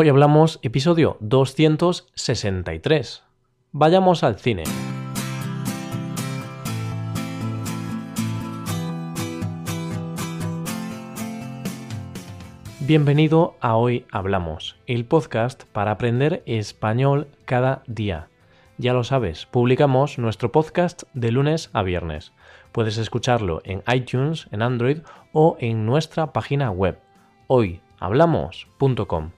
Hoy hablamos episodio 263. Vayamos al cine. Bienvenido a Hoy Hablamos, el podcast para aprender español cada día. Ya lo sabes, publicamos nuestro podcast de lunes a viernes. Puedes escucharlo en iTunes, en Android o en nuestra página web hoyhablamos.com.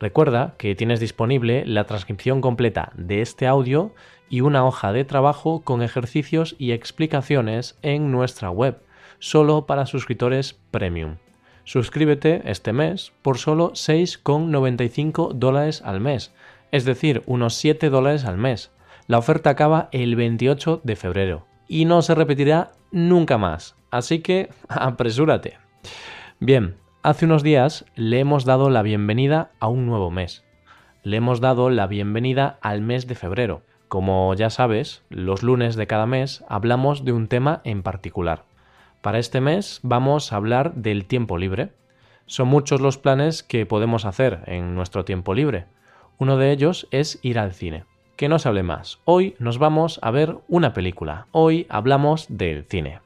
Recuerda que tienes disponible la transcripción completa de este audio y una hoja de trabajo con ejercicios y explicaciones en nuestra web, solo para suscriptores premium. Suscríbete este mes por solo 6,95 dólares al mes, es decir, unos 7 dólares al mes. La oferta acaba el 28 de febrero y no se repetirá nunca más, así que apresúrate. Bien, Hace unos días le hemos dado la bienvenida a un nuevo mes. Le hemos dado la bienvenida al mes de febrero. Como ya sabes, los lunes de cada mes hablamos de un tema en particular. Para este mes vamos a hablar del tiempo libre. Son muchos los planes que podemos hacer en nuestro tiempo libre. Uno de ellos es ir al cine. Que no se hable más. Hoy nos vamos a ver una película. Hoy hablamos del cine.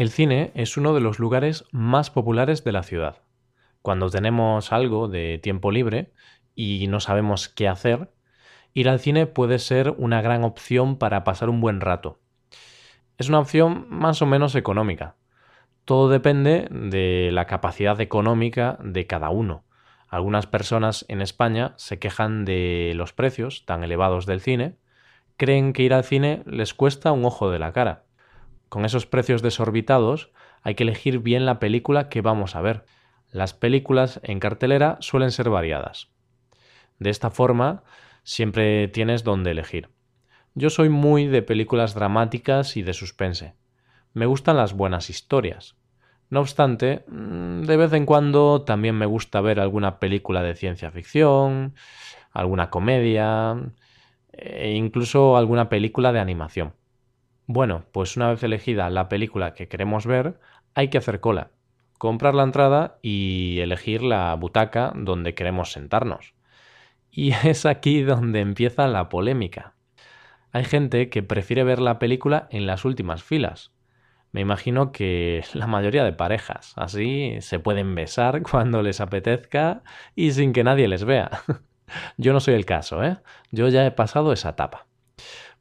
El cine es uno de los lugares más populares de la ciudad. Cuando tenemos algo de tiempo libre y no sabemos qué hacer, ir al cine puede ser una gran opción para pasar un buen rato. Es una opción más o menos económica. Todo depende de la capacidad económica de cada uno. Algunas personas en España se quejan de los precios tan elevados del cine, creen que ir al cine les cuesta un ojo de la cara con esos precios desorbitados hay que elegir bien la película que vamos a ver. Las películas en cartelera suelen ser variadas. De esta forma, siempre tienes donde elegir. Yo soy muy de películas dramáticas y de suspense. Me gustan las buenas historias. No obstante, mm, de vez en cuando también me gusta ver alguna película de ciencia ficción, alguna comedia e incluso alguna película de animación. Bueno, pues una vez elegida la película que queremos ver, hay que hacer cola, comprar la entrada y elegir la butaca donde queremos sentarnos. Y es aquí donde empieza la polémica. Hay gente que prefiere ver la película en las últimas filas. Me imagino que la mayoría de parejas, así se pueden besar cuando les apetezca y sin que nadie les vea. Yo no soy el caso, ¿eh? Yo ya he pasado esa etapa.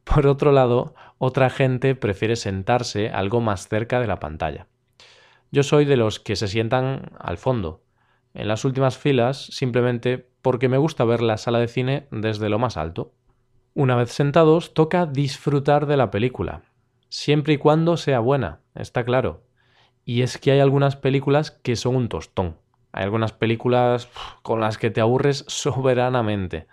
Por otro lado, otra gente prefiere sentarse algo más cerca de la pantalla. Yo soy de los que se sientan al fondo, en las últimas filas, simplemente porque me gusta ver la sala de cine desde lo más alto. Una vez sentados, toca disfrutar de la película, siempre y cuando sea buena, está claro. Y es que hay algunas películas que son un tostón. Hay algunas películas con las que te aburres soberanamente.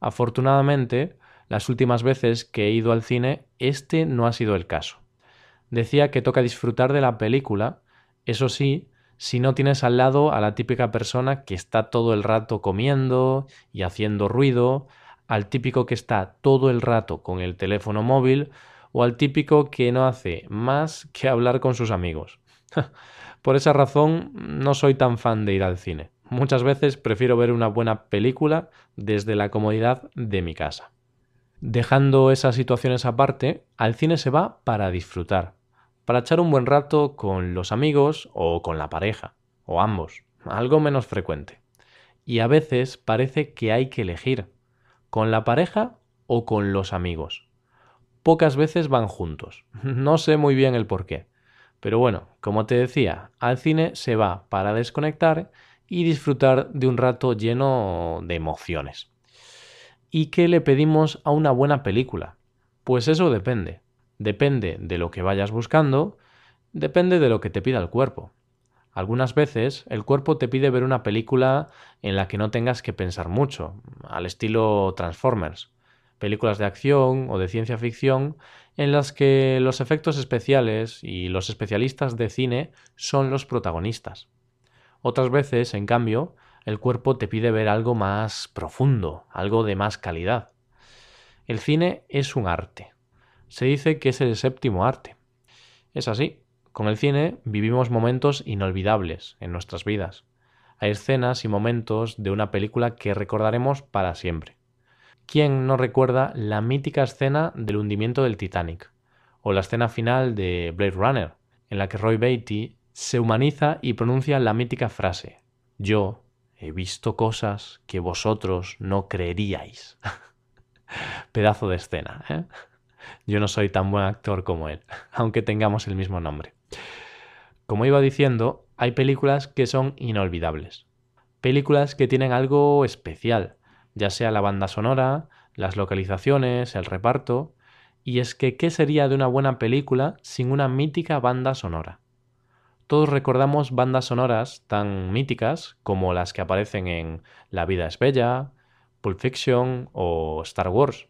Afortunadamente, las últimas veces que he ido al cine, este no ha sido el caso. Decía que toca disfrutar de la película, eso sí, si no tienes al lado a la típica persona que está todo el rato comiendo y haciendo ruido, al típico que está todo el rato con el teléfono móvil o al típico que no hace más que hablar con sus amigos. Por esa razón no soy tan fan de ir al cine. Muchas veces prefiero ver una buena película desde la comodidad de mi casa. Dejando esas situaciones aparte, al cine se va para disfrutar, para echar un buen rato con los amigos o con la pareja, o ambos, algo menos frecuente. Y a veces parece que hay que elegir, con la pareja o con los amigos. Pocas veces van juntos, no sé muy bien el por qué. Pero bueno, como te decía, al cine se va para desconectar y disfrutar de un rato lleno de emociones. ¿Y qué le pedimos a una buena película? Pues eso depende. Depende de lo que vayas buscando, depende de lo que te pida el cuerpo. Algunas veces el cuerpo te pide ver una película en la que no tengas que pensar mucho, al estilo Transformers, películas de acción o de ciencia ficción en las que los efectos especiales y los especialistas de cine son los protagonistas. Otras veces, en cambio, el cuerpo te pide ver algo más profundo, algo de más calidad. El cine es un arte. Se dice que es el séptimo arte. Es así. Con el cine vivimos momentos inolvidables en nuestras vidas. Hay escenas y momentos de una película que recordaremos para siempre. ¿Quién no recuerda la mítica escena del hundimiento del Titanic? O la escena final de Blade Runner, en la que Roy Beatty se humaniza y pronuncia la mítica frase, yo he visto cosas que vosotros no creeríais. Pedazo de escena, ¿eh? Yo no soy tan buen actor como él, aunque tengamos el mismo nombre. Como iba diciendo, hay películas que son inolvidables. Películas que tienen algo especial, ya sea la banda sonora, las localizaciones, el reparto. Y es que, ¿qué sería de una buena película sin una mítica banda sonora? Todos recordamos bandas sonoras tan míticas como las que aparecen en La vida es bella, Pulp Fiction o Star Wars.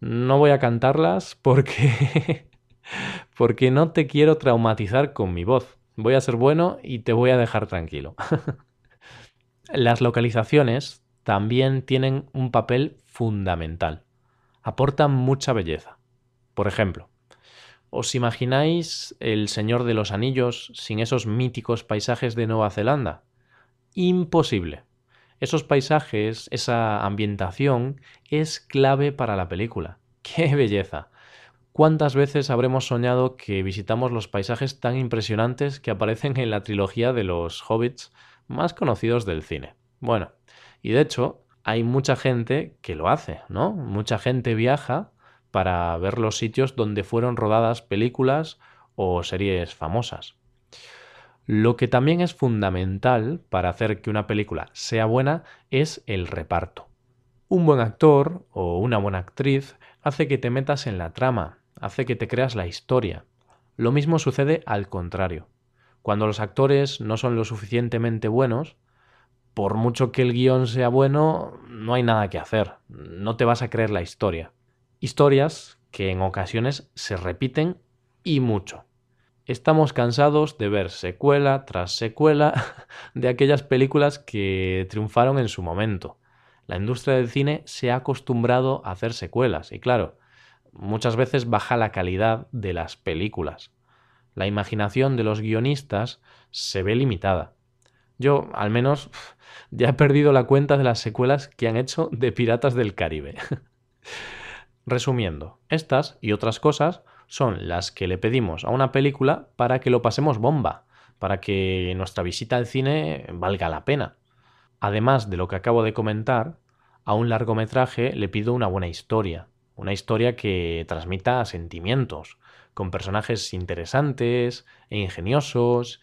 No voy a cantarlas porque porque no te quiero traumatizar con mi voz. Voy a ser bueno y te voy a dejar tranquilo. Las localizaciones también tienen un papel fundamental. Aportan mucha belleza. Por ejemplo, ¿os imagináis El Señor de los Anillos sin esos míticos paisajes de Nueva Zelanda? Imposible. Esos paisajes, esa ambientación, es clave para la película. ¡Qué belleza! ¿Cuántas veces habremos soñado que visitamos los paisajes tan impresionantes que aparecen en la trilogía de los hobbits más conocidos del cine? Bueno, y de hecho hay mucha gente que lo hace, ¿no? Mucha gente viaja para ver los sitios donde fueron rodadas películas o series famosas. Lo que también es fundamental para hacer que una película sea buena es el reparto. Un buen actor o una buena actriz hace que te metas en la trama, hace que te creas la historia. Lo mismo sucede al contrario. Cuando los actores no son lo suficientemente buenos, por mucho que el guion sea bueno, no hay nada que hacer. No te vas a creer la historia. Historias que en ocasiones se repiten y mucho. Estamos cansados de ver secuela tras secuela de aquellas películas que triunfaron en su momento. La industria del cine se ha acostumbrado a hacer secuelas y claro, muchas veces baja la calidad de las películas. La imaginación de los guionistas se ve limitada. Yo, al menos, ya he perdido la cuenta de las secuelas que han hecho de Piratas del Caribe. Resumiendo, estas y otras cosas son las que le pedimos a una película para que lo pasemos bomba, para que nuestra visita al cine valga la pena. Además de lo que acabo de comentar, a un largometraje le pido una buena historia, una historia que transmita sentimientos, con personajes interesantes e ingeniosos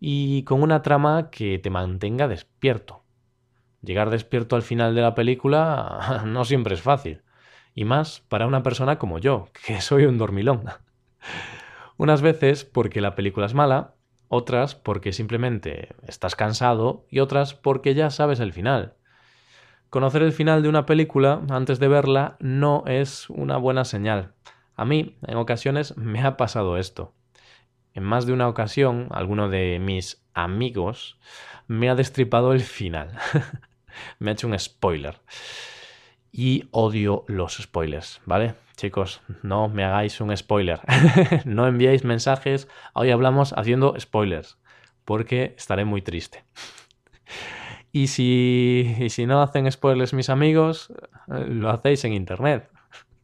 y con una trama que te mantenga despierto. Llegar despierto al final de la película no siempre es fácil, y más para una persona como yo, que soy un dormilón. Unas veces porque la película es mala, otras porque simplemente estás cansado y otras porque ya sabes el final. Conocer el final de una película antes de verla no es una buena señal. A mí, en ocasiones, me ha pasado esto. En más de una ocasión, alguno de mis amigos me ha destripado el final. me ha hecho un spoiler y odio los spoilers, ¿vale? Chicos, no me hagáis un spoiler. no enviéis mensajes, hoy hablamos haciendo spoilers, porque estaré muy triste. y, si, y si no hacen spoilers mis amigos, lo hacéis en internet.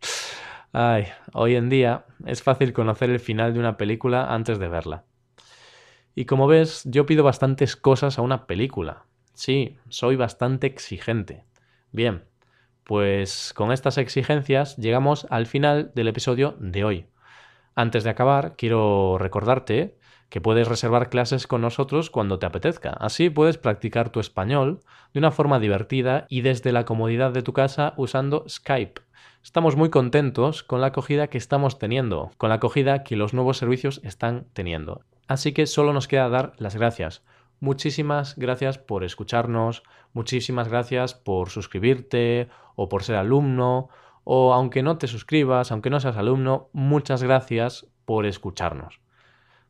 Ay, hoy en día es fácil conocer el final de una película antes de verla. Y como ves, yo pido bastantes cosas a una película. Sí, soy bastante exigente. Bien, pues con estas exigencias llegamos al final del episodio de hoy. Antes de acabar, quiero recordarte que puedes reservar clases con nosotros cuando te apetezca. Así puedes practicar tu español de una forma divertida y desde la comodidad de tu casa usando Skype. Estamos muy contentos con la acogida que estamos teniendo, con la acogida que los nuevos servicios están teniendo. Así que solo nos queda dar las gracias. Muchísimas gracias por escucharnos, muchísimas gracias por suscribirte o por ser alumno, o aunque no te suscribas, aunque no seas alumno, muchas gracias por escucharnos.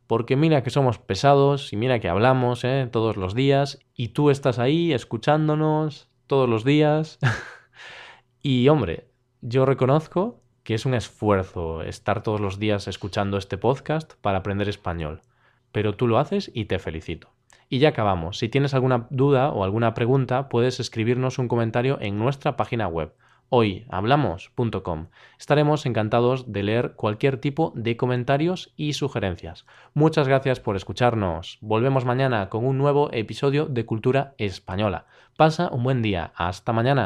Porque mira que somos pesados y mira que hablamos ¿eh? todos los días y tú estás ahí escuchándonos todos los días. y hombre, Yo reconozco que es un esfuerzo estar todos los días escuchando este podcast para aprender español, pero tú lo haces y te felicito. Y ya acabamos. Si tienes alguna duda o alguna pregunta, puedes escribirnos un comentario en nuestra página web hoyhablamos.com. Estaremos encantados de leer cualquier tipo de comentarios y sugerencias. Muchas gracias por escucharnos. Volvemos mañana con un nuevo episodio de Cultura Española. Pasa un buen día. Hasta mañana.